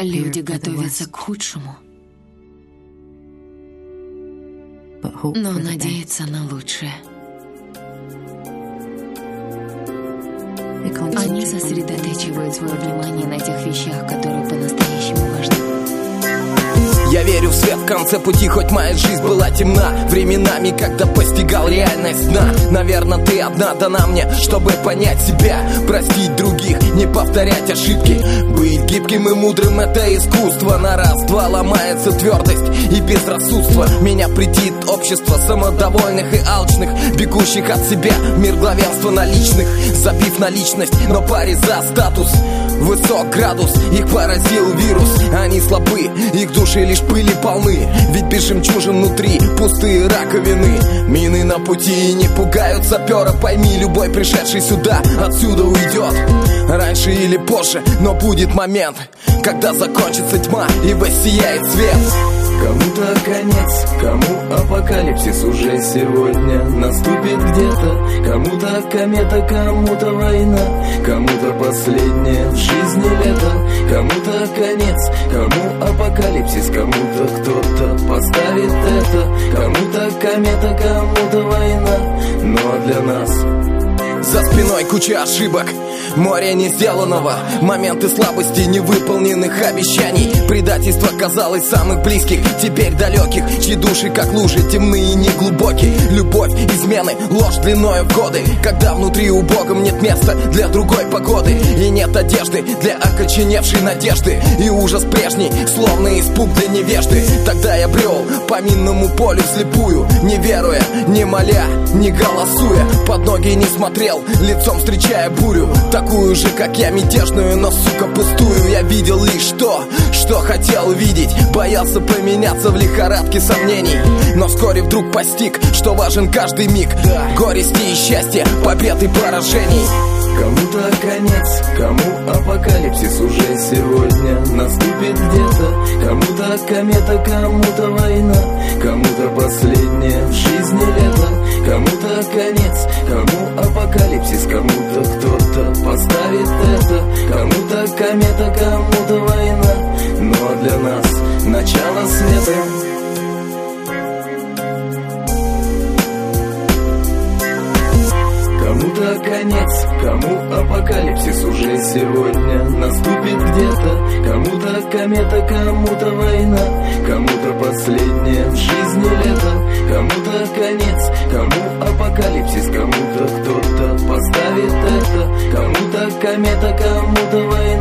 Люди готовятся к худшему, но надеются на лучшее. Они сосредотачивают свое внимание на тех вещах, которые по-настоящему важны. Я верю в в конце пути, хоть моя жизнь была темна Временами, когда постигал реальность дна Наверное, ты одна дана мне, чтобы понять себя Простить других, не повторять ошибки Быть гибким и мудрым — это искусство На раз-два ломается твердость и безрассудство. Меня претит общество самодовольных и алчных Бегущих от себя, мир главенства наличных. Забив на личность, но паре за статус. Высок градус, их поразил вирус. Они слабы, их души лишь пыли полны. Ведь без жемчужин внутри пустые раковины. Мины на пути не пугают сапера Пойми, любой пришедший сюда отсюда уйдет Раньше или позже, но будет момент Когда закончится тьма и воссияет свет. Кому-то конец, кому апокалипсис уже сегодня наступит где-то. Кому-то комета, кому-то война, кому-то последнее в жизни лето. Кому-то конец, кому апокалипсис, кому-то кто-то поставит это. Кому-то комета, кому-то война, но для нас за спиной куча ошибок Море не сделанного Моменты слабости невыполненных обещаний. Предательство казалось самых близких Теперь далеких Чьи души как лужи темные и неглубокие. Любовь, измены, ложь длиною в годы. Когда внутри у Богом нет места для другой погоды. И нет одежды для окоченевшей надежды. И ужас прежний, словно испуг для невежды. Тогда я брел по минному полю слепую Не веруя, не моля, не голосуя. Под ноги не смотрел, лицом встречая бурю Такую же, как я, мятежную, но, сука, пустую. Я видел лишь то, что хотел видеть. Боялся поменяться в лихорадке сомнений. Но вскоре вдруг постиг, что важен каждый миг. Горести и счастья, побед и поражений. Кому-то конец, кому апокалипсис уже сегодня наступит где-то. Кому-то комета, кому-то война, кому-то последнее в жизни лето. Кому-то конец, кому апокалипсис, кому-то кто-то поставит это Кому-то комета, кому-то война, но для нас начало света. Кому-то конец, кому апокалипсис уже сегодня наступит где-то. Кому-то комета, кому-то война, кому-то последнее в жизни лето. Кому-то конец, кому апокалипсис, кому-то кто-то поставит это. Кому-то комета, кому-то война,